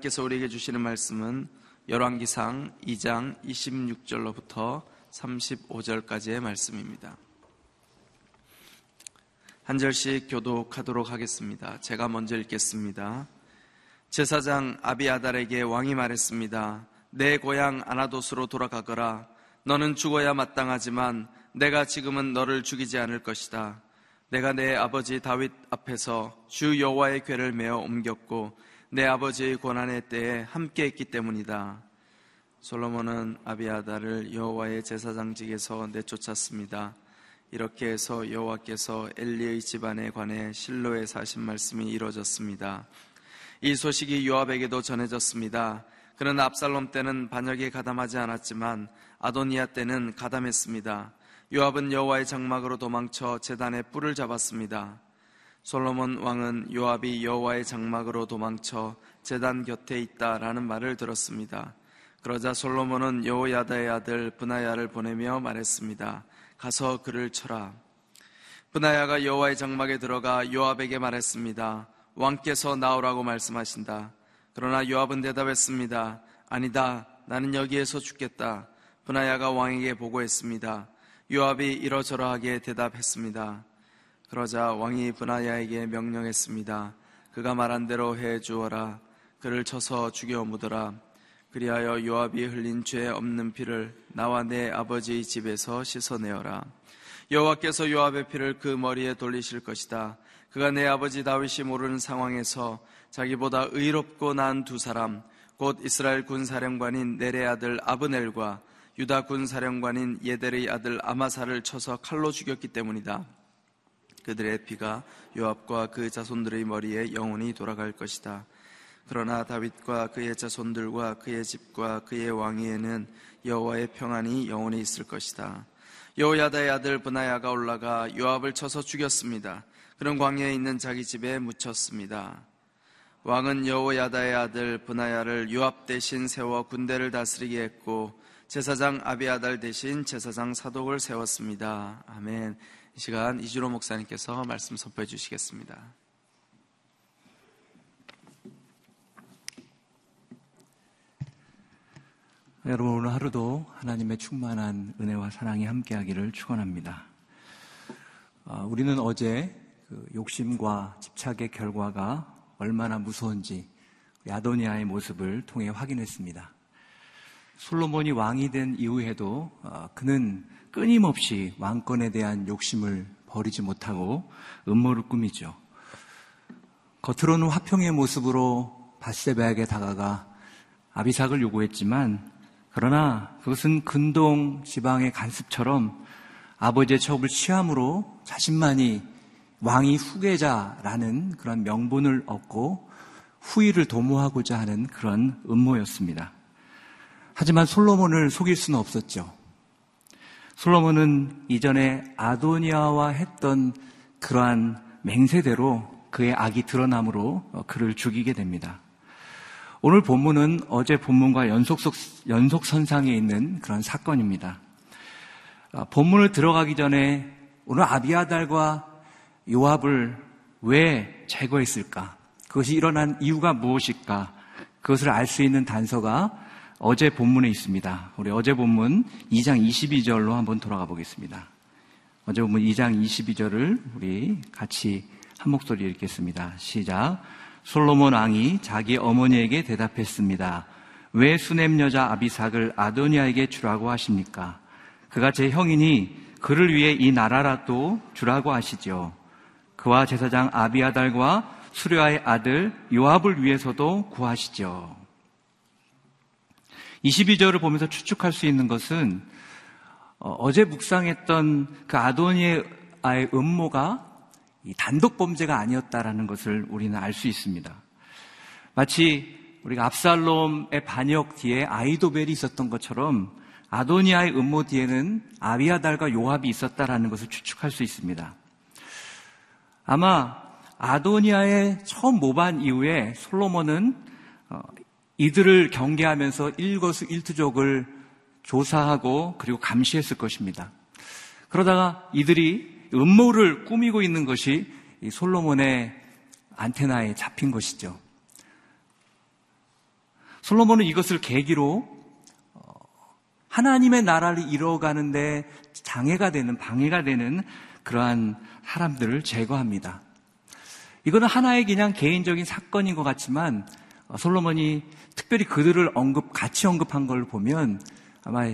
하나님께서 우리에게 주시는 말씀은 열왕기상 2장 26절로부터 35절까지의 말씀입니다. 한 절씩 교독하도록 하겠습니다. 제가 먼저 읽겠습니다. 제사장 아비아달에게 왕이 말했습니다. 내 고향 아나도스로 돌아가거라. 너는 죽어야 마땅하지만 내가 지금은 너를 죽이지 않을 것이다. 내가 내 아버지 다윗 앞에서 주 여호와의 궤를 메어 옮겼고 내 아버지의 고난의 때에 함께 했기 때문이다. 솔로몬은 아비아다를 여호와의 제사장직에서 내쫓았습니다. 이렇게 해서 여호와께서 엘리의 집안에 관해 실로에 사신 말씀이 이루어졌습니다. 이 소식이 요압에게도 전해졌습니다. 그는 압살롬 때는 반역에 가담하지 않았지만 아도니아 때는 가담했습니다. 요압은 여호와의 장막으로 도망쳐 재단에 뿔을 잡았습니다. 솔로몬 왕은 요압이 여호와의 장막으로 도망쳐 제단 곁에 있다라는 말을 들었습니다. 그러자 솔로몬은 여호야다의 아들 브나야를 보내며 말했습니다. 가서 그를 쳐라. 브나야가 여호와의 장막에 들어가 요압에게 말했습니다. 왕께서 나오라고 말씀하신다. 그러나 요압은 대답했습니다. 아니다. 나는 여기에서 죽겠다. 브나야가 왕에게 보고했습니다. 요압이 이러저러하게 대답했습니다. 그러자 왕이 브나야에게 명령했습니다. 그가 말한 대로 해 주어라. 그를 쳐서 죽여 묻어라. 그리하여 요압이 흘린 죄 없는 피를 나와 내 아버지의 집에서 씻어내어라. 여호와께서 요압의 피를 그 머리에 돌리실 것이다. 그가 내 아버지 다윗이 모르는 상황에서 자기보다 의롭고 난 두 사람, 곧 이스라엘 군 사령관인 내레 아들 아브넬과 유다 군 사령관인 예델의 아들 아마사를 쳐서 칼로 죽였기 때문이다. 그들의 피가 요압과 그 자손들의 머리에 영원히 돌아갈 것이다. 그러나 다윗과 그의 자손들과 그의 집과 그의 왕위에는 여호와의 평안이 영원히 있을 것이다. 여호야다의 아들 브나야가 올라가 요압을 쳐서 죽였습니다. 그런 광야에 있는 자기 집에 묻혔습니다. 왕은 여호야다의 아들 브나야를 요압 대신 세워 군대를 다스리게 했고 제사장 아비아달 대신 제사장 사독을 세웠습니다. 아멘. 이 시간 이주로 목사님께서 말씀 선포해 주시겠습니다. 여러분 오늘 하루도 하나님의 충만한 은혜와 사랑이 함께하기를 축원합니다. 아, 우리는 어제 그 욕심과 집착의 결과가 얼마나 무서운지 야도니아의 모습을 통해 확인했습니다. 솔로몬이 왕이 된 이후에도 아, 그는 끊임없이 왕권에 대한 욕심을 버리지 못하고 음모를 꾸미죠. 겉으로는 화평의 모습으로 바세바에게 다가가 아비삭을 요구했지만 그러나 그것은 근동 지방의 간습처럼 아버지의 첩을 취함으로 자신만이 왕이 후계자라는 그런 명분을 얻고 후위를 도모하고자 하는 그런 음모였습니다. 하지만 솔로몬을 속일 수는 없었죠. 솔로몬은 이전에 아도니아와 했던 그러한 맹세대로 그의 악이 드러남으로 그를 죽이게 됩니다. 오늘 본문은 어제 본문과 연속, 연속선상에 있는 그런 사건입니다. 아, 본문을 들어가기 전에 오늘 아비아달과 요압을 왜 제거했을까? 그것이 일어난 이유가 무엇일까? 그것을 알 수 있는 단서가 어제 본문에 있습니다. 우리 어제 본문 2장 22절로 한번 돌아가 보겠습니다. 어제 본문 2장 22절을 우리 같이 한 목소리 읽겠습니다. 시작. 솔로몬 왕이 자기 어머니에게 대답했습니다. 왜 수냄 여자 아비삭을 아도니아에게 주라고 하십니까? 그가 제 형이니 그를 위해 이 나라라도 주라고 하시죠. 그와 제사장 아비아달과 수려아의 아들 요압을 위해서도 구하시죠. 22절을 보면서 추측할 수 있는 것은 어, 제 묵상했던 그 아도니의 음모가 단독 범죄가 아니었다라는 것을 우리는 알 수 있습니다. 마치 우리가 압살롬의 반역 뒤에 아이도벨이 있었던 것처럼 아도니아의 음모 뒤에는 아비아달과 요압이 있었다라는 것을 추측할 수 있습니다. 아마 아도니아의 처음 모반 이후에 솔로몬은 어, 이들을 경계하면서 일거수 일투족을 조사하고 그리고 감시했을 것입니다. 그러다가 이들이 음모를 꾸미고 있는 것이 솔로몬의 안테나에 잡힌 것이죠. 솔로몬은 이것을 계기로 어, 하나님의 나라를 이루어가는데 장애가 되는 방해가 되는 그러한 사람들을 제거합니다. 이거는 하나의 그냥 개인적인 사건인 것 같지만 어, 솔로몬이 특별히 그들을 언급 같이 언급한 걸 보면 아마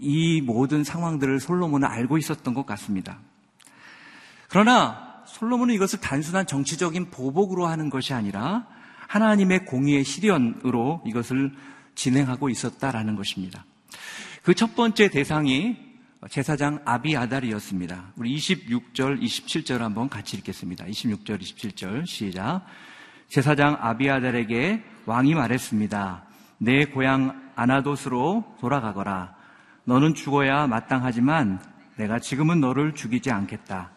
이 모든 상황들을 솔로몬은 알고 있었던 것 같습니다. 그러나 솔로몬은 이것을 단순한 정치적인 보복으로 하는 것이 아니라 하나님의 공의의 실현으로 이것을 진행하고 있었다라는 것입니다. 그 첫 번째 대상이 제사장 아비아달이었습니다. 우리 26절, 27절 한번 같이 읽겠습니다. 26절, 27절 시작. 제사장 아비아달에게 왕이 말했습니다. 내 고향 아나도스로 돌아가거라. 너는 죽어야 마땅하지만 내가 지금은 너를 죽이지 않겠다.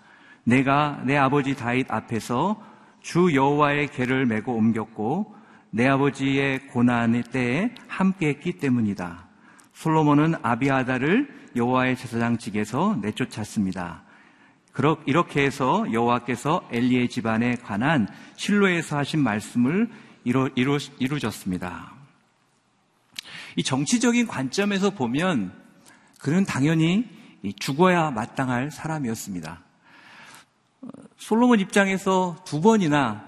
내가 내 아버지 다윗 앞에서 주 여호와의 계를 메고 옮겼고 내 아버지의 고난의 때에 함께 했기 때문이다. 솔로몬은 아비아다를 여호와의 제사장직에서 내쫓았습니다. 이렇게 해서 여호와께서 엘리의 집안에 관한 실로에서 하신 말씀을 이루, 이루, 이루졌습니다. 이 정치적인 관점에서 보면 그는 당연히 죽어야 마땅할 사람이었습니다. 솔로몬 입장에서 두 번이나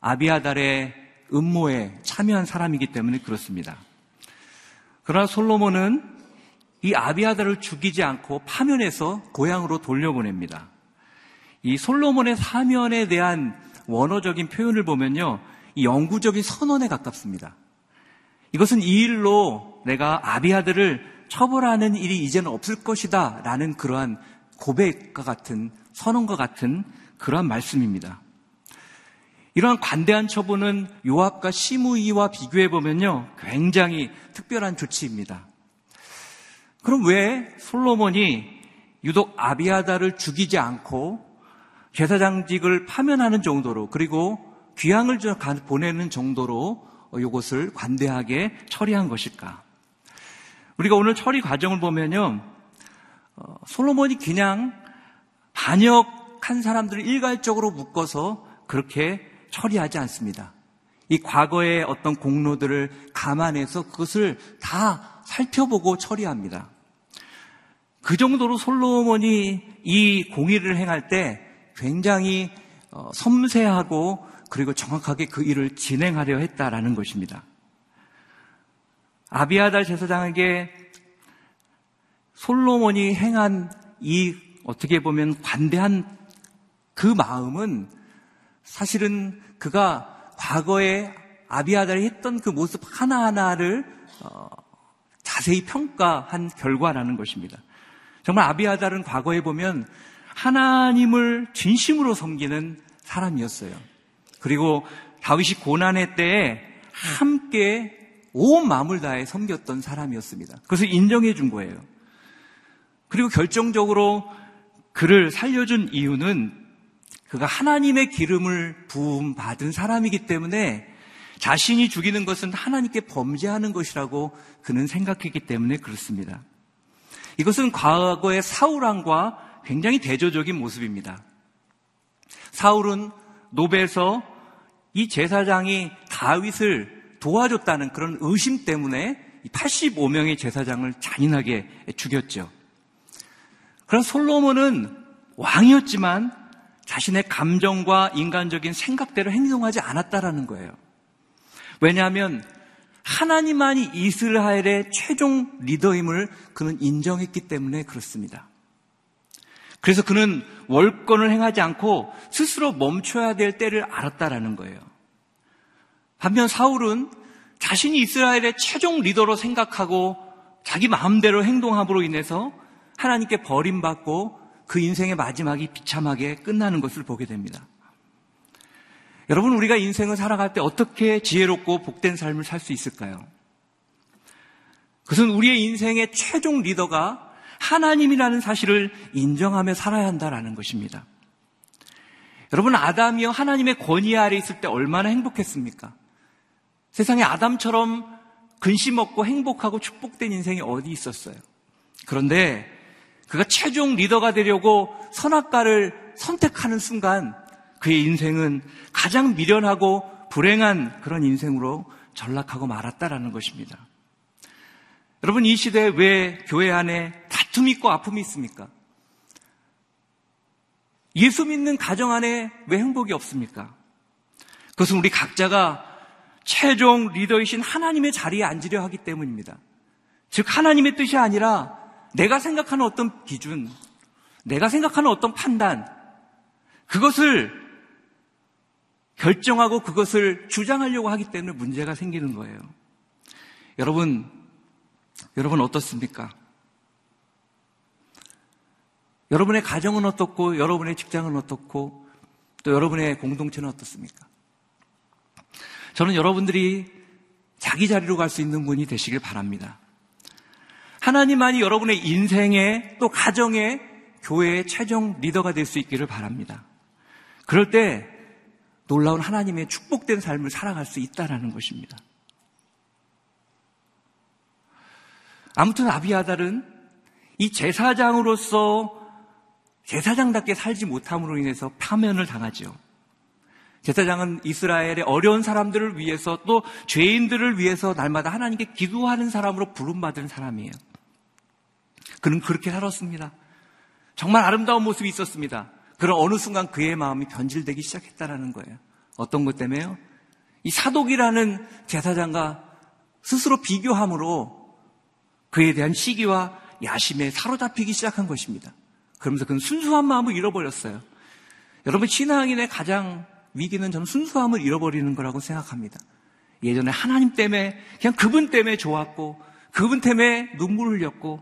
아비아달의 음모에 참여한 사람이기 때문에 그렇습니다. 그러나 솔로몬은 이 아비아달을 죽이지 않고 파면해서 고향으로 돌려보냅니다. 이 솔로몬의 사면에 대한 원어적인 표현을 보면요. 이 영구적인 선언에 가깝습니다. 이것은 이 일로 내가 아비아들을 처벌하는 일이 이제는 없을 것이다. 라는 그러한 고백과 같은, 선언과 같은 그러한 말씀입니다. 이러한 관대한 처분은 요압과 시무이와 비교해 보면요. 굉장히 특별한 조치입니다. 그럼 왜 솔로몬이 유독 아비아다를 죽이지 않고 제사장직을 파면하는 정도로 그리고 귀향을 보내는 정도로 이것을 관대하게 처리한 것일까? 우리가 오늘 처리 과정을 보면요. 어, 솔로몬이 그냥 반역한 사람들을 일괄적으로 묶어서 그렇게 처리하지 않습니다. 이 과거의 어떤 공로들을 감안해서 그것을 다 살펴보고 처리합니다. 그 정도로 솔로몬이 이 공의를 행할 때 굉장히 어, 섬세하고 그리고 정확하게 그 일을 진행하려 했다라는 것입니다. 아비아달 제사장에게 솔로몬이 행한 이 어떻게 보면 관대한 그 마음은 사실은 그가 과거에 아비아달이 했던 그 모습 하나하나를 어, 자세히 평가한 결과라는 것입니다. 정말 아비아달은 과거에 보면 하나님을 진심으로 섬기는 사람이었어요. 그리고 다윗이 고난의 때에 함께 온 마음을 다해 섬겼던 사람이었습니다. 그래서 인정해 준 거예요. 그리고 결정적으로 그를 살려준 이유는 그가 하나님의 기름을 부음 받은 사람이기 때문에 자신이 죽이는 것은 하나님께 범죄하는 것이라고 그는 생각했기 때문에 그렇습니다. 이것은 과거의 사울왕과 굉장히 대조적인 모습입니다. 사울은 노베에서 이 제사장이 다윗을 도와줬다는 그런 의심 때문에 85명의 제사장을 잔인하게 죽였죠. 그런 솔로몬은 왕이었지만 자신의 감정과 인간적인 생각대로 행동하지 않았다라는 거예요. 왜냐하면 하나님만이 이스라엘의 최종 리더임을 그는 인정했기 때문에 그렇습니다. 그래서 그는 월권을 행하지 않고 스스로 멈춰야 될 때를 알았다라는 거예요. 반면 사울은 자신이 이스라엘의 최종 리더로 생각하고 자기 마음대로 행동함으로 인해서 하나님께 버림받고 그 인생의 마지막이 비참하게 끝나는 것을 보게 됩니다. 여러분, 우리가 인생을 살아갈 때 어떻게 지혜롭고 복된 삶을 살 수 있을까요? 그것은 우리의 인생의 최종 리더가 하나님이라는 사실을 인정하며 살아야 한다라는 것입니다. 여러분, 아담이요 하나님의 권위 아래 있을 때 얼마나 행복했습니까? 세상에 아담처럼 근심 없고 행복하고 축복된 인생이 어디 있었어요. 그런데 그가 최종 리더가 되려고 선악과를 선택하는 순간 그의 인생은 가장 미련하고 불행한 그런 인생으로 전락하고 말았다라는 것입니다. 여러분 이 시대에 왜 교회 안에 다툼이 있고 아픔이 있습니까? 예수 믿는 가정 안에 왜 행복이 없습니까? 그것은 우리 각자가 최종 리더이신 하나님의 자리에 앉으려 하기 때문입니다. 즉 하나님의 뜻이 아니라 내가 생각하는 어떤 기준, 내가 생각하는 어떤 판단, 그것을 결정하고 그것을 주장하려고 하기 때문에 문제가 생기는 거예요. 여러분, 여러분 어떻습니까? 여러분의 가정은 어떻고, 여러분의 직장은 어떻고, 또 여러분의 공동체는 어떻습니까? 저는 여러분들이 자기 자리로 갈 수 있는 분이 되시길 바랍니다. 하나님만이 여러분의 인생에 또 가정에 교회의 최종 리더가 될 수 있기를 바랍니다. 그럴 때 놀라운 하나님의 축복된 삶을 살아갈 수 있다라는 것입니다. 아무튼 아비아달은 이 제사장으로서 제사장답게 살지 못함으로 인해서 파면을 당하죠. 제사장은 이스라엘의 어려운 사람들을 위해서 또 죄인들을 위해서 날마다 하나님께 기도하는 사람으로 부름받은 사람이에요. 그는 그렇게 살았습니다. 정말 아름다운 모습이 있었습니다. 그런 어느 순간 그의 마음이 변질되기 시작했다라는 거예요. 어떤 것 때문에요? 이 사독이라는 제사장과 스스로 비교함으로 그에 대한 시기와 야심에 사로잡히기 시작한 것입니다. 그러면서 그는 순수한 마음을 잃어버렸어요. 여러분, 신앙인의 가장 위기는 저는 순수함을 잃어버리는 거라고 생각합니다. 예전에 하나님 때문에, 그냥 그분 때문에 좋았고, 그분 때문에 눈물 흘렸고,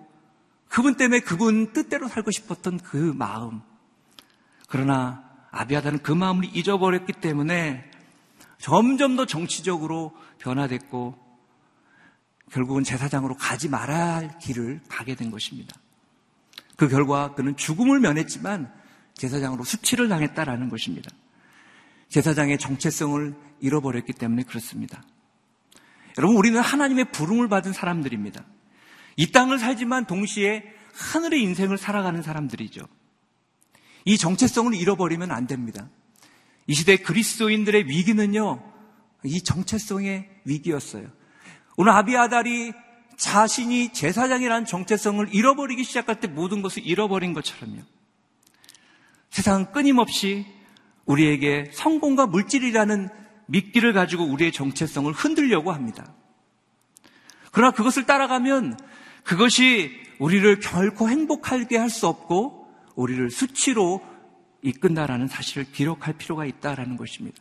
그분 때문에 그분 뜻대로 살고 싶었던 그 마음. 그러나 아비아다는 그 마음을 잊어버렸기 때문에 점점 더 정치적으로 변화됐고 결국은 제사장으로 가지 말아야 할 길을 가게 된 것입니다. 그 결과 그는 죽음을 면했지만 제사장으로 수치를 당했다라는 것입니다. 제사장의 정체성을 잃어버렸기 때문에 그렇습니다. 여러분, 우리는 하나님의 부름을 받은 사람들입니다. 이 땅을 살지만 동시에 하늘의 인생을 살아가는 사람들이죠. 이 정체성을 잃어버리면 안 됩니다. 이 시대 그리스도인들의 위기는요, 이 정체성의 위기였어요. 오늘 아비아달이 자신이 제사장이라는 정체성을 잃어버리기 시작할 때 모든 것을 잃어버린 것처럼요. 세상은 끊임없이 우리에게 성공과 물질이라는 미끼를 가지고 우리의 정체성을 흔들려고 합니다. 그러나 그것을 따라가면 그것이 우리를 결코 행복하게 할 수 없고 우리를 수치로 이끈다라는 사실을 기록할 필요가 있다라는 것입니다.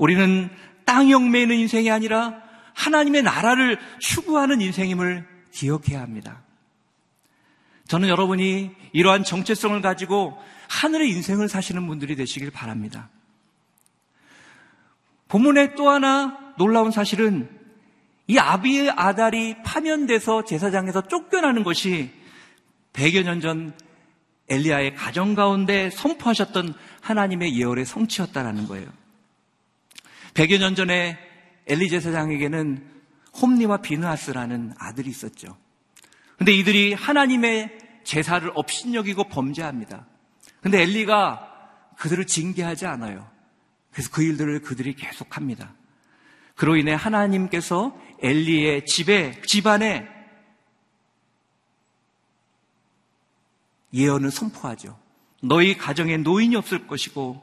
우리는 땅 영매는 인생이 아니라 하나님의 나라를 추구하는 인생임을 기억해야 합니다. 저는 여러분이 이러한 정체성을 가지고 하늘의 인생을 사시는 분들이 되시길 바랍니다. 본문의 또 하나 놀라운 사실은 이 아비의 아달이 파면돼서 제사장에서 쫓겨나는 것이 100여 년 전 엘리야의 가정 가운데 선포하셨던 하나님의 예언의 성취였다라는 거예요. 100여 년 전에 엘리 제 사장에게는 홈니와 비느하스라는 아들이 있었죠. 근데 이들이 하나님의 제사를 업신여기고 범죄합니다. 근데 엘리가 그들을 징계하지 않아요. 그래서 그 일들을 그들이 계속합니다. 그로 인해 하나님께서 엘리의 집에, 집안에 예언을 선포하죠. 너희 가정에 노인이 없을 것이고,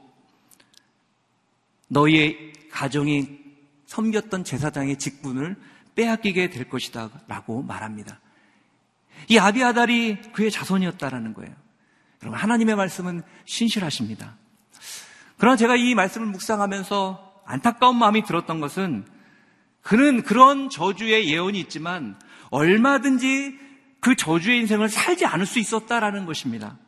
너희의 가정이 섬겼던 제사장의 직분을 빼앗기게 될 것이다. 라고 말합니다. 이 아비아달이 그의 자손이었다라는 거예요. 여러분, 하나님의 말씀은 신실하십니다. 그러나 제가 이 말씀을 묵상하면서 안타까운 마음이 들었던 것은 그는 그런 저주의 예언이 있지만 얼마든지 그 저주의 인생을 살지 않을 수 있었다라는 것입니다.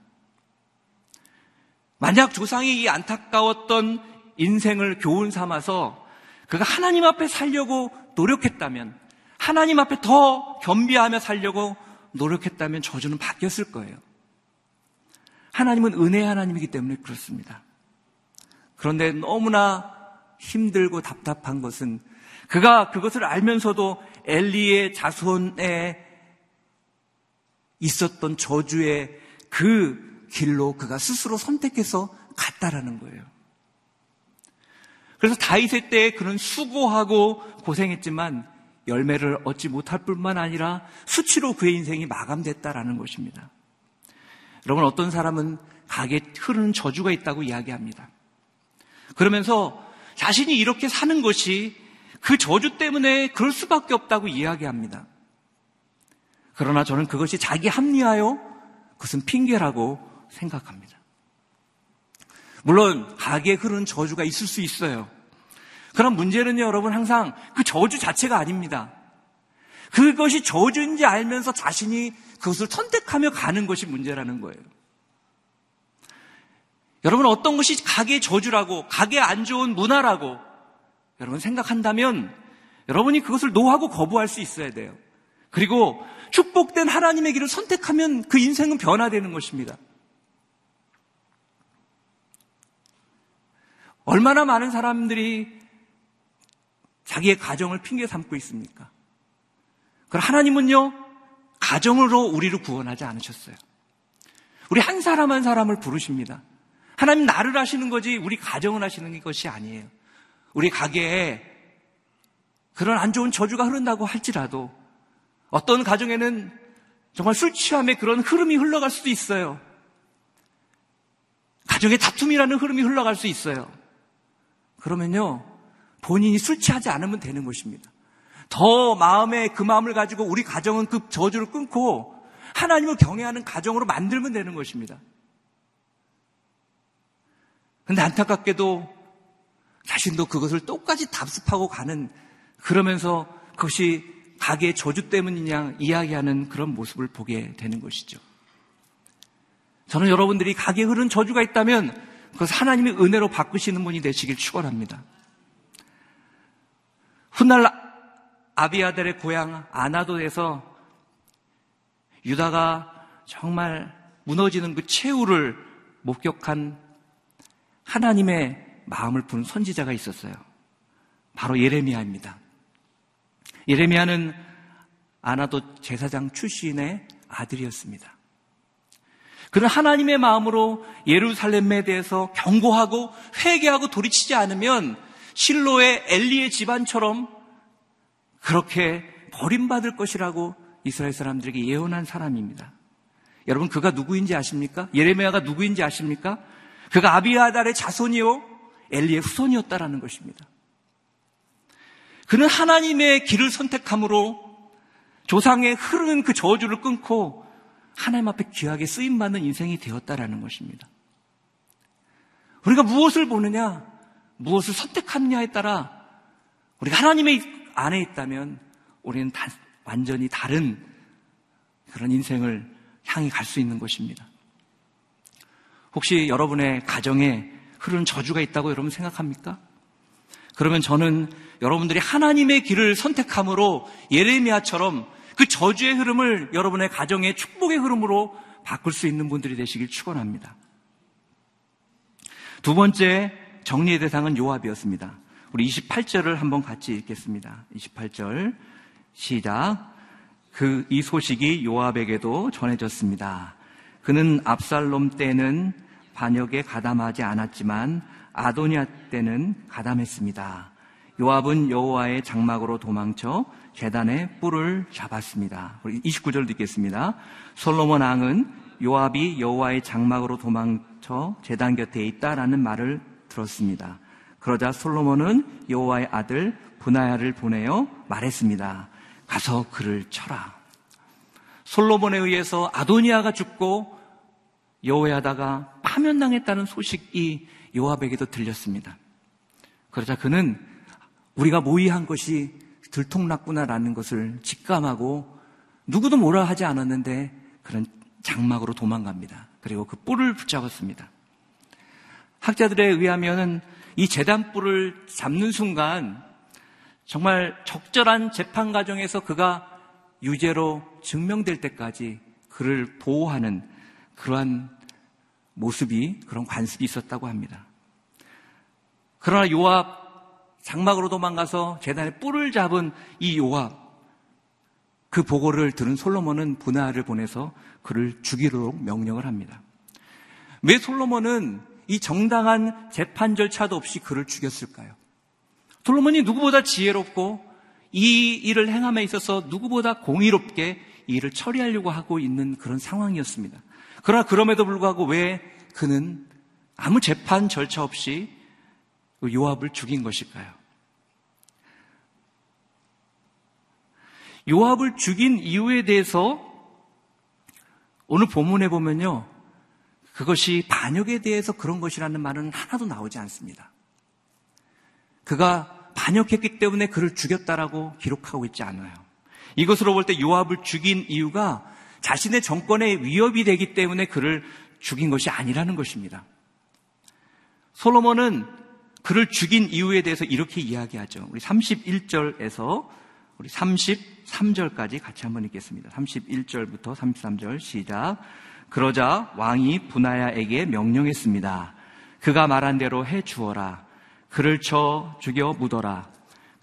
만약 조상이 이 안타까웠던 인생을 교훈 삼아서 그가 하나님 앞에 살려고 노력했다면 하나님 앞에 더 겸비하며 살려고 노력했다면 저주는 바뀌었을 거예요. 하나님은 은혜 하나님이기 때문에 그렇습니다. 그런데 너무나 힘들고 답답한 것은 그가 그것을 알면서도 엘리의 자손에 있었던 저주의 그 길로 그가 스스로 선택해서 갔다라는 거예요. 그래서 다윗의 때에 그는 수고하고 고생했지만 열매를 얻지 못할 뿐만 아니라 수치로 그의 인생이 마감됐다라는 것입니다. 여러분 어떤 사람은 가게 흐르는 저주가 있다고 이야기합니다. 그러면서 자신이 이렇게 사는 것이 그 저주 때문에 그럴 수밖에 없다고 이야기합니다. 그러나 저는 그것이 자기 합리하여 그것은 핑계라고 생각합니다. 물론 가게에 흐르는 저주가 있을 수 있어요. 그럼 문제는요, 여러분 항상 그 저주 자체가 아닙니다. 그것이 저주인지 알면서 자신이 그것을 선택하며 가는 것이 문제라는 거예요. 여러분 어떤 것이 가게의 저주라고, 가게 안 좋은 문화라고 여러분 생각한다면 여러분이 그것을 노하고 거부할 수 있어야 돼요. 그리고 축복된 하나님의 길을 선택하면 그 인생은 변화되는 것입니다. 얼마나 많은 사람들이 자기의 가정을 핑계 삼고 있습니까? 그럼 하나님은요, 가정으로 우리를 구원하지 않으셨어요. 우리 한 사람 한 사람을 부르십니다. 하나님 나를 하시는 거지 우리 가정을 하시는 것이 아니에요. 우리 가게에 그런 안 좋은 저주가 흐른다고 할지라도 어떤 가정에는 정말 술 취함에 그런 흐름이 흘러갈 수도 있어요. 가정의 다툼이라는 흐름이 흘러갈 수 있어요. 그러면요, 본인이 술 취하지 않으면 되는 것입니다. 더 마음에 그 마음을 가지고 우리 가정은 그 저주를 끊고 하나님을 경외하는 가정으로 만들면 되는 것입니다. 근데 안타깝게도 자신도 그것을 똑같이 답습하고 가는 그러면서 그것이 가게의 저주 때문이냐 이야기하는 그런 모습을 보게 되는 것이죠. 저는 여러분들이 가게에 흐른 저주가 있다면 그것을 하나님의 은혜로 바꾸시는 분이 되시길 축원합니다. 훗날 아비아델의 고향 아나도에서 유다가 정말 무너지는 그 최후를 목격한 하나님의 마음을 푼 선지자가 있었어요. 바로 예레미야입니다. 예레미야는 아나도 제사장 출신의 아들이었습니다. 그는 하나님의 마음으로 예루살렘에 대해서 경고하고 회개하고 돌이치지 않으면 실로의 엘리의 집안처럼 그렇게 버림받을 것이라고 이스라엘 사람들에게 예언한 사람입니다. 여러분 그가 누구인지 아십니까? 예레미야가 누구인지 아십니까? 그가 아비아달의 자손이요 엘리의 후손이었다라는 것입니다. 그는 하나님의 길을 선택함으로 조상의 흐르는 그 저주를 끊고 하나님 앞에 귀하게 쓰임 받는 인생이 되었다라는 것입니다. 우리가 무엇을 보느냐, 무엇을 선택하느냐에 따라 우리가 하나님의 안에 있다면 우리는 다, 완전히 다른 그런 인생을 향해 갈 수 있는 것입니다. 혹시 여러분의 가정에 흐르는 저주가 있다고 여러분 생각합니까? 그러면 저는 여러분들이 하나님의 길을 선택함으로 예레미야처럼 그 저주의 흐름을 여러분의 가정의 축복의 흐름으로 바꿀 수 있는 분들이 되시길 축원합니다. 두 번째 정리의 대상은 요압이었습니다. 우리 28절을 한번 같이 읽겠습니다. 28절 시작. 그 이 소식이 요압에게도 전해졌습니다. 그는 압살롬 때는 반역에 가담하지 않았지만 아도니아 때는 가담했습니다. 요압은 여호와의 장막으로 도망쳐 재단의 뿔을 잡았습니다. 우리 29절 듣겠습니다. 솔로몬 왕은 요압이 여호와의 장막으로 도망쳐 재단 곁에 있다라는 말을 들었습니다. 그러자 솔로몬은 여호와의 아들 분하야를 보내어 말했습니다. 가서 그를 쳐라. 솔로몬에 의해서 아도니아가 죽고 여호야다가 파면당했다는 소식이 요압에게도 들렸습니다. 그러자 그는 우리가 모의한 것이 들통났구나라는 것을 직감하고 누구도 뭐라 하지 않았는데 그런 장막으로 도망갑니다. 그리고 그 뿔을 붙잡았습니다. 학자들에 의하면은 이 재단 뿔을 잡는 순간 정말 적절한 재판 과정에서 그가 유죄로 증명될 때까지 그를 보호하는 그러한 모습이 그런 관습이 있었다고 합니다. 그러나 요압 장막으로 도망가서 재단에 뿔을 잡은 이 요압 그 보고를 들은 솔로몬은 분하를 보내서 그를 죽이도록 명령을 합니다. 왜 솔로몬은 이 정당한 재판 절차도 없이 그를 죽였을까요? 솔로몬이 누구보다 지혜롭고 이 일을 행함에 있어서 누구보다 공의롭게 이 일을 처리하려고 하고 있는 그런 상황이었습니다. 그러나 그럼에도 불구하고 왜 그는 아무 재판 절차 없이 요압을 죽인 것일까요? 요압을 죽인 이유에 대해서 오늘 본문에 보면요. 그것이 반역에 대해서 그런 것이라는 말은 하나도 나오지 않습니다. 그가 반역했기 때문에 그를 죽였다라고 기록하고 있지 않아요. 이것으로 볼 때 요압을 죽인 이유가 자신의 정권에 위협이 되기 때문에 그를 죽인 것이 아니라는 것입니다. 솔로몬은 그를 죽인 이유에 대해서 이렇게 이야기하죠. 우리 31절에서 우리 33절까지 같이 한번 읽겠습니다. 31절부터 33절 시작. 그러자 왕이 분하야에게 명령했습니다. 그가 말한 대로 해 주어라. 그를 쳐 죽여 묻어라.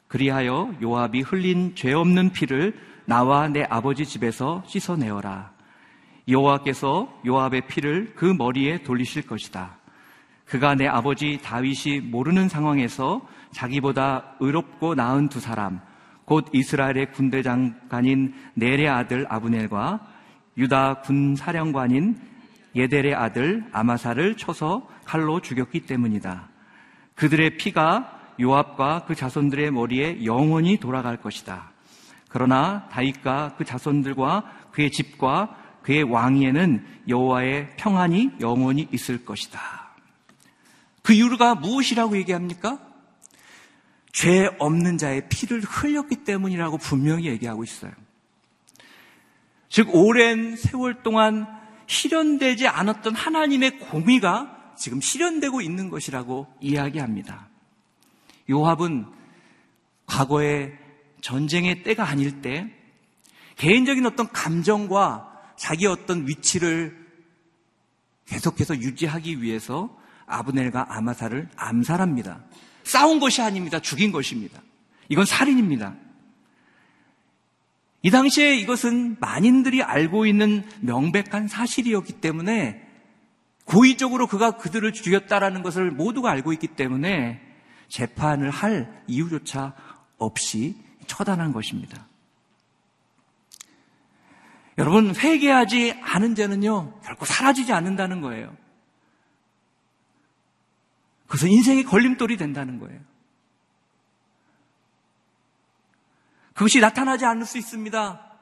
그리하여 요압이 흘린 죄 없는 피를 나와 내 아버지 집에서 씻어내어라. 여호와께서 요압의 피를 그 머리에 돌리실 것이다. 그가 내 아버지 다윗이 모르는 상황에서 자기보다 의롭고 나은 두 사람, 곧 이스라엘의 군대 장관인 넬의 아들 아브넬과 유다 군 사령관인 예델의 아들 아마사를 쳐서 칼로 죽였기 때문이다. 그들의 피가 요압과 그 자손들의 머리에 영원히 돌아갈 것이다. 그러나 다윗과 그 자손들과 그의 집과 그의 왕위에는 여호와의 평안이 영원히 있을 것이다. 그 이유가 무엇이라고 얘기합니까? 죄 없는 자의 피를 흘렸기 때문이라고 분명히 얘기하고 있어요. 즉, 오랜 세월 동안 실현되지 않았던 하나님의 공의가 지금 실현되고 있는 것이라고 이야기합니다. 요합은 과거의 전쟁의 때가 아닐 때 개인적인 어떤 감정과 자기 어떤 위치를 계속해서 유지하기 위해서 아브넬과 아마사를 암살합니다. 싸운 것이 아닙니다. 죽인 것입니다. 이건 살인입니다. 이 당시에 이것은 만인들이 알고 있는 명백한 사실이었기 때문에 고의적으로 그가 그들을 죽였다라는 것을 모두가 알고 있기 때문에 재판을 할 이유조차 없이 처단한 것입니다. 여러분, 회개하지 않은 죄는요, 결코 사라지지 않는다는 거예요. 그래서 인생의 걸림돌이 된다는 거예요. 그것이 나타나지 않을 수 있습니다.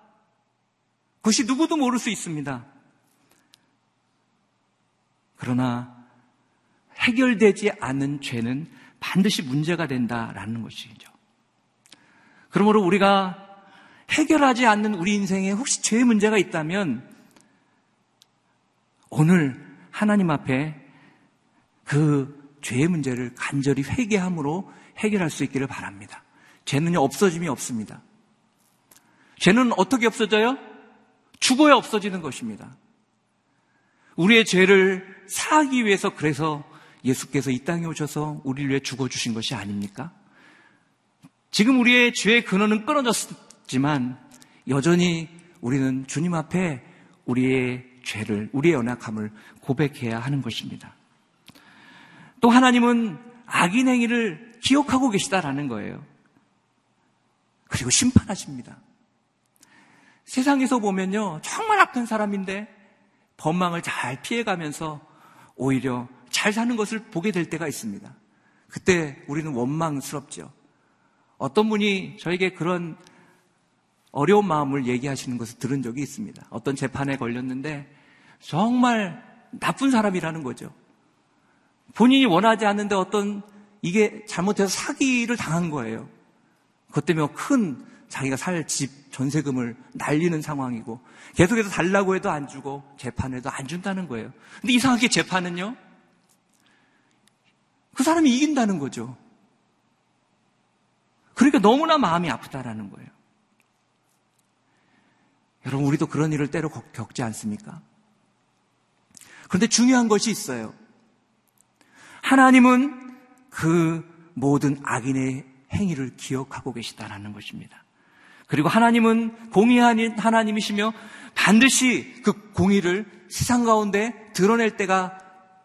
그것이 누구도 모를 수 있습니다. 그러나 해결되지 않은 죄는 반드시 문제가 된다라는 것이죠. 그러므로 우리가 해결하지 않는 우리 인생에 혹시 죄의 문제가 있다면 오늘 하나님 앞에 그 죄의 문제를 간절히 회개함으로 해결할 수 있기를 바랍니다. 죄는요, 없어짐이 없습니다. 죄는 어떻게 없어져요? 죽어야 없어지는 것입니다. 우리의 죄를 사하기 위해서 그래서 예수께서 이 땅에 오셔서 우리를 위해 죽어주신 것이 아닙니까? 지금 우리의 죄의 근원은 끊어졌지만 여전히 우리는 주님 앞에 우리의 죄를, 우리의 연약함을 고백해야 하는 것입니다. 또 하나님은 악인 행위를 기억하고 계시다라는 거예요. 그리고 심판하십니다. 세상에서 보면요, 정말 악한 사람인데 법망을 잘 피해가면서 오히려 잘 사는 것을 보게 될 때가 있습니다. 그때 우리는 원망스럽죠. 어떤 분이 저에게 그런 어려운 마음을 얘기하시는 것을 들은 적이 있습니다. 어떤 재판에 걸렸는데 정말 나쁜 사람이라는 거죠. 본인이 원하지 않는데 어떤 이게 잘못해서 사기를 당한 거예요. 그것 때문에 큰 자기가 살 집 전세금을 날리는 상황이고 계속해서 달라고 해도 안 주고 재판에도 안 준다는 거예요. 근데 이상하게 재판은요. 그 사람이 이긴다는 거죠. 그러니까 너무나 마음이 아프다라는 거예요. 여러분, 우리도 그런 일을 때로 겪지 않습니까? 그런데 중요한 것이 있어요. 하나님은 그 모든 악인의 행위를 기억하고 계시다라는 것입니다. 그리고 하나님은 공의한 하나님이시며 반드시 그 공의를 세상 가운데 드러낼 때가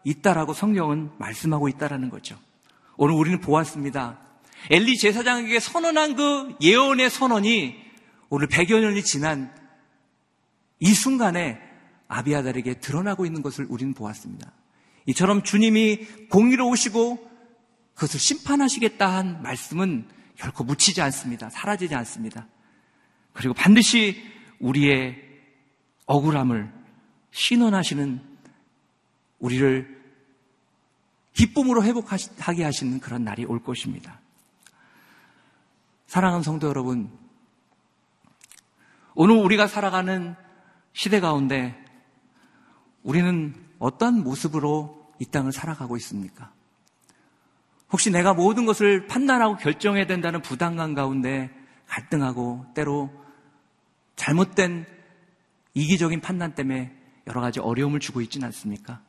있다라고 성경은 말씀하고 있다라는 거죠. 오늘 우리는 보았습니다. 엘리 제사장에게 선언한 그 예언의 선언이 오늘 100여 년이 지난 이 순간에 아비아달에게 드러나고 있는 것을 우리는 보았습니다. 이처럼 주님이 공의로우시고 그것을 심판하시겠다 한 말씀은 결코 묻히지 않습니다. 사라지지 않습니다. 그리고 반드시 우리의 억울함을 신원하시는 우리를 기쁨으로 회복하게 하시는 그런 날이 올 것입니다. 사랑하는 성도 여러분, 오늘 우리가 살아가는 시대 가운데 우리는 어떤 모습으로 이 땅을 살아가고 있습니까? 혹시 내가 모든 것을 판단하고 결정해야 된다는 부담감 가운데 갈등하고 때로 잘못된 이기적인 판단 때문에 여러 가지 어려움을 주고 있지는 않습니까?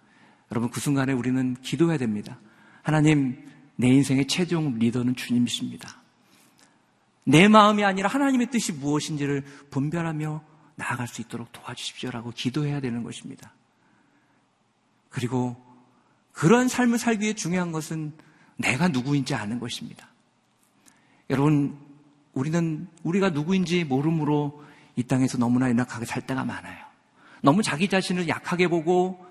여러분 그 순간에 우리는 기도해야 됩니다. 하나님, 내 인생의 최종 리더는 주님이십니다. 내 마음이 아니라 하나님의 뜻이 무엇인지를 분별하며 나아갈 수 있도록 도와주십시오라고 기도해야 되는 것입니다. 그리고 그런 삶을 살기 위해 중요한 것은 내가 누구인지 아는 것입니다. 여러분, 우리는 우리가 누구인지 모름으로 이 땅에서 너무나 연약하게 살 때가 많아요. 너무 자기 자신을 약하게 보고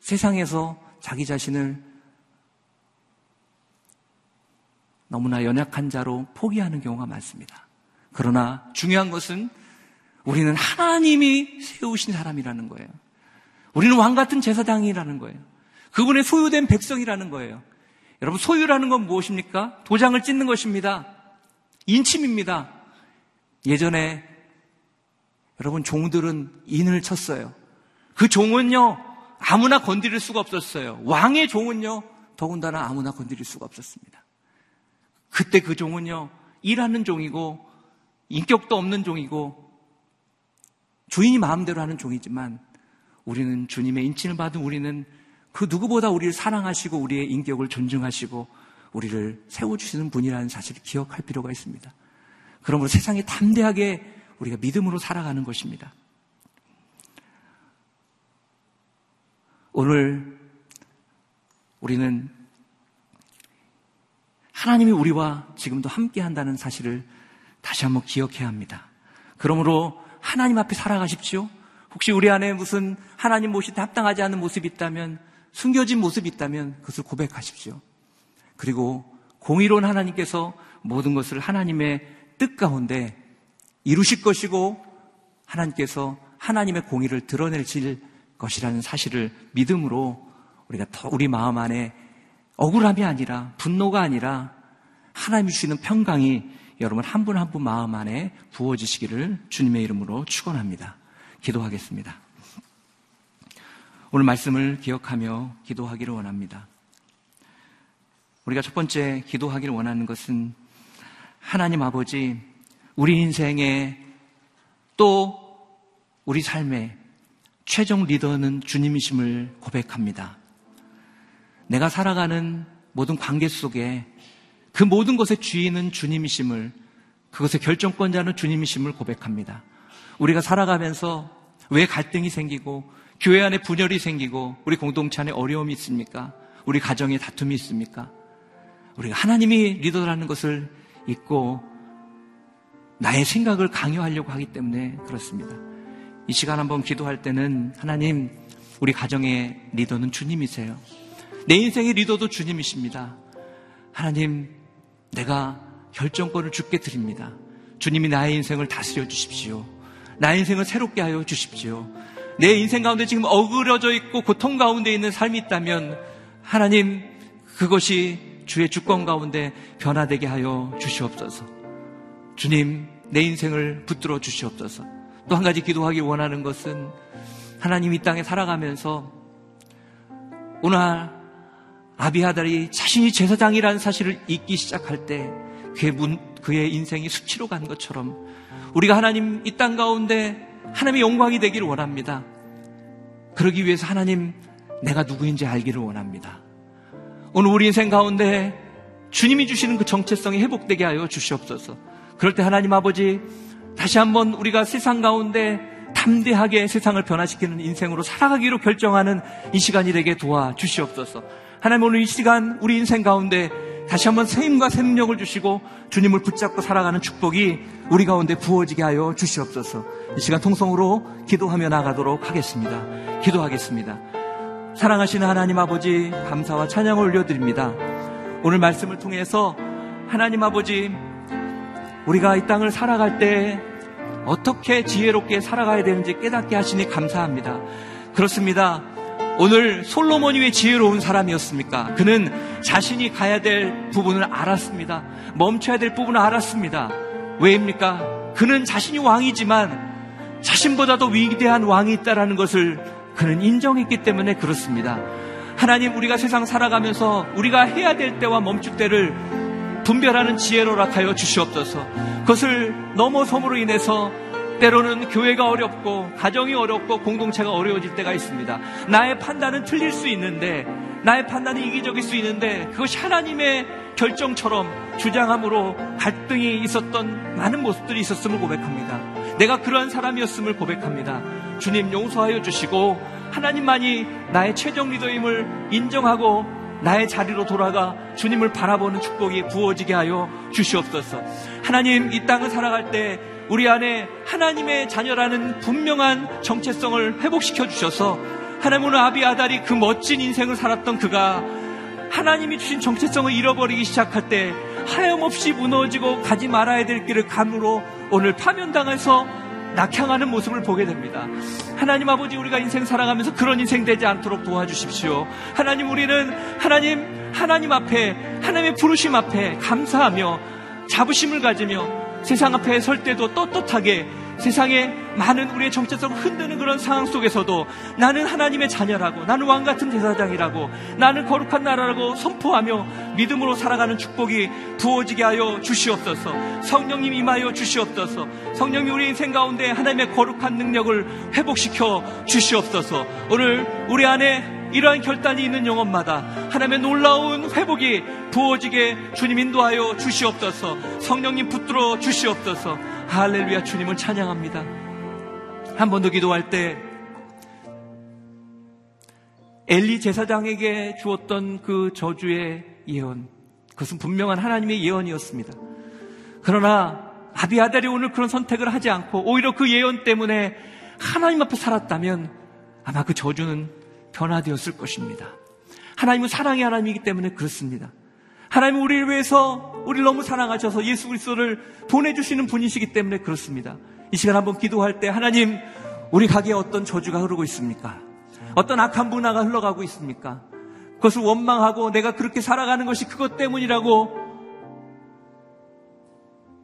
세상에서 자기 자신을 너무나 연약한 자로 포기하는 경우가 많습니다. 그러나 중요한 것은 우리는 하나님이 세우신 사람이라는 거예요. 우리는 왕 같은 제사장이라는 거예요. 그분의 소유된 백성이라는 거예요. 여러분, 소유라는 건 무엇입니까? 도장을 찍는 것입니다. 인침입니다. 예전에 여러분, 종들은 인을 쳤어요. 그 종은요, 아무나 건드릴 수가 없었어요. 왕의 종은요, 더군다나 아무나 건드릴 수가 없었습니다. 그때 그 종은요, 일하는 종이고, 인격도 없는 종이고, 주인이 마음대로 하는 종이지만, 우리는 주님의 인친을 받은 우리는 그 누구보다 우리를 사랑하시고 우리의 인격을 존중하시고 우리를 세워주시는 분이라는 사실을 기억할 필요가 있습니다. 그러므로 세상에 담대하게 우리가 믿음으로 살아가는 것입니다. 오늘 우리는 하나님이 우리와 지금도 함께 한다는 사실을 다시 한번 기억해야 합니다. 그러므로 하나님 앞에 살아가십시오. 혹시 우리 안에 무슨 하나님 모시 합당하지 않은 모습이 있다면 숨겨진 모습이 있다면 그것을 고백하십시오. 그리고 공의로운 하나님께서 모든 것을 하나님의 뜻 가운데 이루실 것이고 하나님께서 하나님의 공의를 드러내실 것이라는 사실을 믿음으로 우리가 더 우리 마음 안에 억울함이 아니라 분노가 아니라 하나님이 주시는 평강이 여러분 한 분 한 분 마음 안에 부어지시기를 주님의 이름으로 축원합니다. 기도하겠습니다. 오늘 말씀을 기억하며 기도하기를 원합니다. 우리가 첫 번째 기도하기를 원하는 것은 하나님 아버지 우리 인생에 또 우리 삶의 최종 리더는 주님이심을 고백합니다. 내가 살아가는 모든 관계 속에 그 모든 것의 주인은 주님이심을 그것의 결정권자는 주님이심을 고백합니다. 우리가 살아가면서 왜 갈등이 생기고 교회 안에 분열이 생기고 우리 공동체 안에 어려움이 있습니까? 우리 가정에 다툼이 있습니까? 우리가 하나님이 리더라는 것을 잊고 나의 생각을 강요하려고 하기 때문에 그렇습니다. 이 시간 한번 기도할 때는 하나님 우리 가정의 리더는 주님이세요. 내 인생의 리더도 주님이십니다. 하나님 내가 결정권을 주께 드립니다. 주님이 나의 인생을 다스려 주십시오. 나의 인생을 새롭게 하여 주십시오. 내 인생 가운데 지금 어그러져 있고 고통 가운데 있는 삶이 있다면 하나님 그것이 주의 주권 가운데 변화되게 하여 주시옵소서. 주님 내 인생을 붙들어 주시옵소서. 또 한 가지 기도하기 원하는 것은 하나님 이 땅에 살아가면서 오늘 아비하달이 자신이 제사장이라는 사실을 잊기 시작할 때 그의, 문, 그의 인생이 수치로 간 것처럼 우리가 하나님 이 땅 가운데 하나님의 영광이 되기를 원합니다. 그러기 위해서 하나님 내가 누구인지 알기를 원합니다. 오늘 우리 인생 가운데 주님이 주시는 그 정체성이 회복되게 하여 주시옵소서. 그럴 때 하나님 아버지 다시 한번 우리가 세상 가운데 담대하게 세상을 변화시키는 인생으로 살아가기로 결정하는 이 시간이 되게 도와 주시옵소서. 하나님 오늘 이 시간 우리 인생 가운데 다시 한번 새 힘과 생명을 주시고 주님을 붙잡고 살아가는 축복이 우리 가운데 부어지게 하여 주시옵소서. 이 시간 통성으로 기도하며 나가도록 하겠습니다. 기도하겠습니다. 사랑하시는 하나님 아버지 감사와 찬양을 올려드립니다. 오늘 말씀을 통해서 하나님 아버지 우리가 이 땅을 살아갈 때 어떻게 지혜롭게 살아가야 되는지 깨닫게 하시니 감사합니다. 그렇습니다. 오늘 솔로몬이 왜 지혜로운 사람이었습니까? 그는 자신이 가야 될 부분을 알았습니다. 멈춰야 될 부분을 알았습니다. 왜입니까? 그는 자신이 왕이지만 자신보다도 위대한 왕이 있다라는 것을 그는 인정했기 때문에 그렇습니다. 하나님 우리가 세상 살아가면서 우리가 해야 될 때와 멈출 때를 분별하는 지혜로 락하여 주시옵소서. 그것을 넘어섬으로 인해서 때로는 교회가 어렵고 가정이 어렵고 공동체가 어려워질 때가 있습니다. 나의 판단은 틀릴 수 있는데 나의 판단이 이기적일 수 있는데 그것이 하나님의 결정처럼 주장함으로 갈등이 있었던 많은 모습들이 있었음을 고백합니다. 내가 그러한 사람이었음을 고백합니다. 주님 용서하여 주시고 하나님만이 나의 최종 리더임을 인정하고 나의 자리로 돌아가 주님을 바라보는 축복이 부어지게 하여 주시옵소서. 하나님 이 땅을 살아갈 때 우리 안에 하나님의 자녀라는 분명한 정체성을 회복시켜 주셔서 하나님 오늘 아비 아달이 그 멋진 인생을 살았던 그가 하나님이 주신 정체성을 잃어버리기 시작할 때 하염없이 무너지고 가지 말아야 될 길을 감으로 오늘 파면당해서 낙향하는 모습을 보게 됩니다. 하나님 아버지 우리가 인생 살아가면서 그런 인생 되지 않도록 도와주십시오. 하나님 우리는 하나님 하나님 앞에 하나님의 부르심 앞에 감사하며 자부심을 가지며 세상 앞에 설 때도 떳떳하게 세상에 많은 우리의 정체성을 흔드는 그런 상황 속에서도 나는 하나님의 자녀라고 나는 왕 같은 제사장이라고 나는 거룩한 나라라고 선포하며 믿음으로 살아가는 축복이 부어지게 하여 주시옵소서. 성령님 임하여 주시옵소서. 성령이 우리 인생 가운데 하나님의 거룩한 능력을 회복시켜 주시옵소서. 오늘 우리 안에 이러한 결단이 있는 영혼마다 하나님의 놀라운 회복이 부어지게 주님 인도하여 주시옵소서. 성령님 붙들어 주시옵소서. 할렐루야 주님을 찬양합니다. 한 번 더 기도할 때 엘리 제사장에게 주었던 그 저주의 예언 그것은 분명한 하나님의 예언이었습니다. 그러나 아비아달이 오늘 그런 선택을 하지 않고 오히려 그 예언 때문에 하나님 앞에 살았다면 아마 그 저주는 변화되었을 것입니다. 하나님은 사랑의 하나님이기 때문에 그렇습니다. 하나님은 우리를 위해서 우리를 너무 사랑하셔서 예수 그리스도를 보내주시는 분이시기 때문에 그렇습니다. 이 시간 한번 기도할 때 하나님 우리 가게에 어떤 저주가 흐르고 있습니까? 어떤 악한 문화가 흘러가고 있습니까? 그것을 원망하고 내가 그렇게 살아가는 것이 그것 때문이라고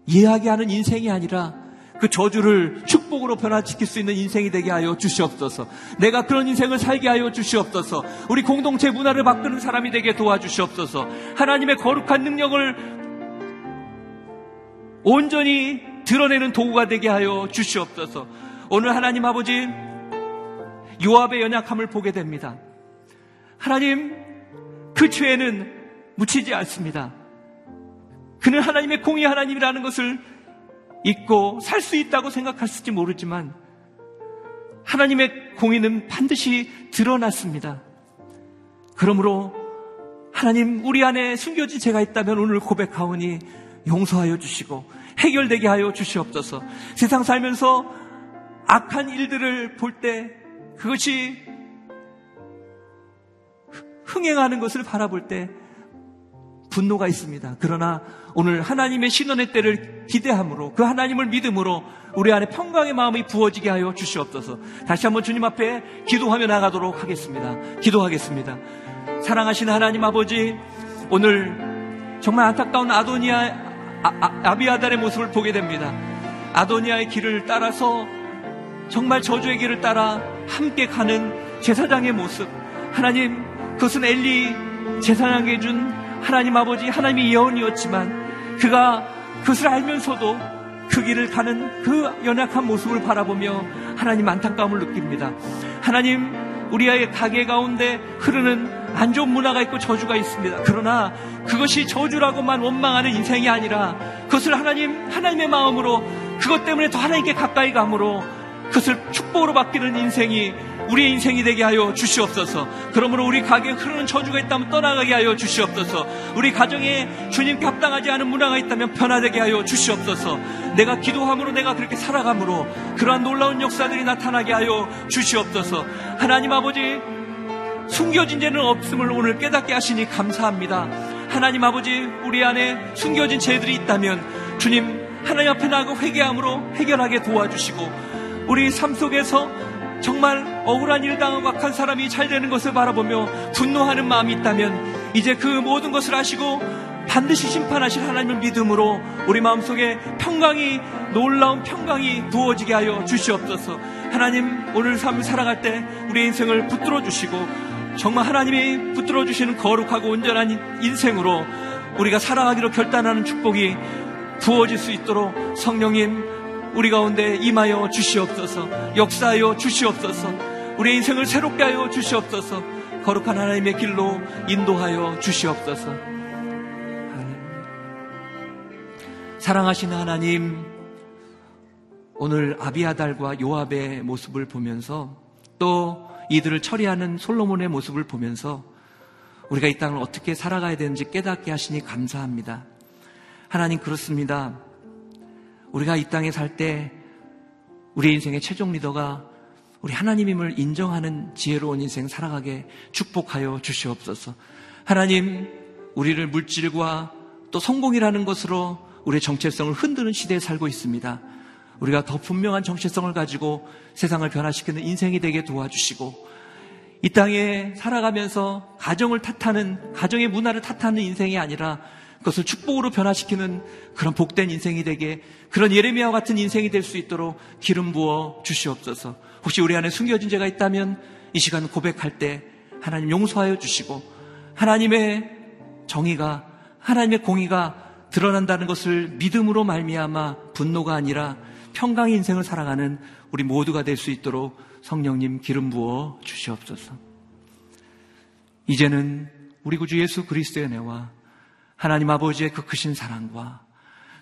이야기하는 인생이 아니라 그 저주를 축복으로 변화시킬 수 있는 인생이 되게 하여 주시옵소서. 내가 그런 인생을 살게 하여 주시옵소서. 우리 공동체 문화를 바꾸는 사람이 되게 도와주시옵소서. 하나님의 거룩한 능력을 온전히 드러내는 도구가 되게 하여 주시옵소서. 오늘 하나님 아버지 요압의 연약함을 보게 됩니다. 하나님 그 죄는 묻히지 않습니다. 그는 하나님의 공의 하나님이라는 것을 있고 살 수 있다고 생각했을지 모르지만 하나님의 공의는 반드시 드러났습니다. 그러므로 하나님 우리 안에 숨겨진 죄가 있다면 오늘 고백하오니 용서하여 주시고 해결되게 하여 주시옵소서. 세상 살면서 악한 일들을 볼 때 그것이 흥행하는 것을 바라볼 때 분노가 있습니다. 그러나 오늘 하나님의 신원의 때를 기대함으로 그 하나님을 믿음으로 우리 안에 평강의 마음이 부어지게 하여 주시옵소서. 다시 한번 주님 앞에 기도하며 나가도록 하겠습니다. 기도하겠습니다. 사랑하신 하나님 아버지, 오늘 정말 안타까운 아도니아 아, 아, 비아달의 모습을 보게 됩니다. 아도니아의 길을 따라서 정말 저주의 길을 따라 함께 가는 제사장의 모습. 하나님, 그것은 엘리 제사장에게 준 하나님 아버지, 하나님의 예언이었지만 그가 그것을 알면서도 그 길을 가는 그 연약한 모습을 바라보며 하나님 안타까움을 느낍니다. 하나님, 우리의 가게 가운데 흐르는 안 좋은 문화가 있고 저주가 있습니다. 그러나 그것이 저주라고만 원망하는 인생이 아니라 그것을 하나님, 하나님의 마음으로 그것 때문에 더 하나님께 가까이 감으로 그것을 축복으로 바뀌는 인생이 우리의 인생이 되게 하여 주시옵소서. 그러므로 우리 가게에 흐르는 저주가 있다면 떠나가게 하여 주시옵소서. 우리 가정에 주님께 합당하지 않은 문화가 있다면 변화되게 하여 주시옵소서. 내가 기도함으로 내가 그렇게 살아감으로 그러한 놀라운 역사들이 나타나게 하여 주시옵소서. 하나님 아버지 숨겨진 죄는 없음을 오늘 깨닫게 하시니 감사합니다. 하나님 아버지 우리 안에 숨겨진 죄들이 있다면 주님 하나님 앞에 나가 회개함으로 해결하게 도와주시고 우리 삶 속에서 정말 억울한 일 당하고 악한 사람이 잘 되는 것을 바라보며 분노하는 마음이 있다면 이제 그 모든 것을 아시고 반드시 심판하실 하나님을 믿음으로 우리 마음속에 평강이 놀라운 평강이 부어지게 하여 주시옵소서. 하나님 오늘 삶을 살아갈 때 우리 인생을 붙들어 주시고 정말 하나님이 붙들어 주시는 거룩하고 온전한 인생으로 우리가 살아가기로 결단하는 축복이 부어질 수 있도록 성령님 우리 가운데 임하여 주시옵소서, 역사하여 주시옵소서, 우리 인생을 새롭게 하여 주시옵소서, 거룩한 하나님의 길로 인도하여 주시옵소서. 사랑하시는 하나님, 오늘 아비아달과 요압의 모습을 보면서 또 이들을 처리하는 솔로몬의 모습을 보면서 우리가 이 땅을 어떻게 살아가야 되는지 깨닫게 하시니 감사합니다. 하나님 그렇습니다. 우리가 이 땅에 살 때 우리 인생의 최종 리더가 우리 하나님임을 인정하는 지혜로운 인생 살아가게 축복하여 주시옵소서. 하나님, 우리를 물질과 또 성공이라는 것으로 우리의 정체성을 흔드는 시대에 살고 있습니다. 우리가 더 분명한 정체성을 가지고 세상을 변화시키는 인생이 되게 도와주시고 이 땅에 살아가면서 가정을 탓하는 가정의 문화를 탓하는 인생이 아니라 그것을 축복으로 변화시키는 그런 복된 인생이 되게 그런 예레미야와 같은 인생이 될 수 있도록 기름 부어 주시옵소서. 혹시 우리 안에 숨겨진 죄가 있다면 이 시간 고백할 때 하나님 용서하여 주시고 하나님의 정의가 하나님의 공의가 드러난다는 것을 믿음으로 말미암아 분노가 아니라 평강의 인생을 살아가는 우리 모두가 될 수 있도록 성령님 기름 부어 주시옵소서. 이제는 우리 구주 예수 그리스도의 은혜와 하나님 아버지의 그 크신 사랑과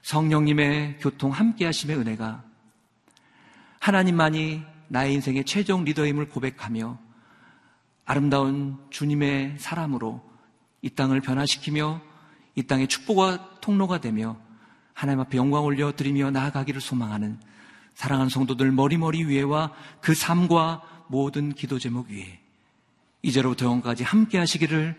성령님의 교통 함께 하심의 은혜가 하나님만이 나의 인생의 최종 리더임을 고백하며 아름다운 주님의 사람으로 이 땅을 변화시키며 이 땅의 축복과 통로가 되며 하나님 앞에 영광 올려 드리며 나아가기를 소망하는 사랑하는 성도들 머리머리 위에와 그 삶과 모든 기도 제목 위에 이제로부터 영까지 함께 하시기를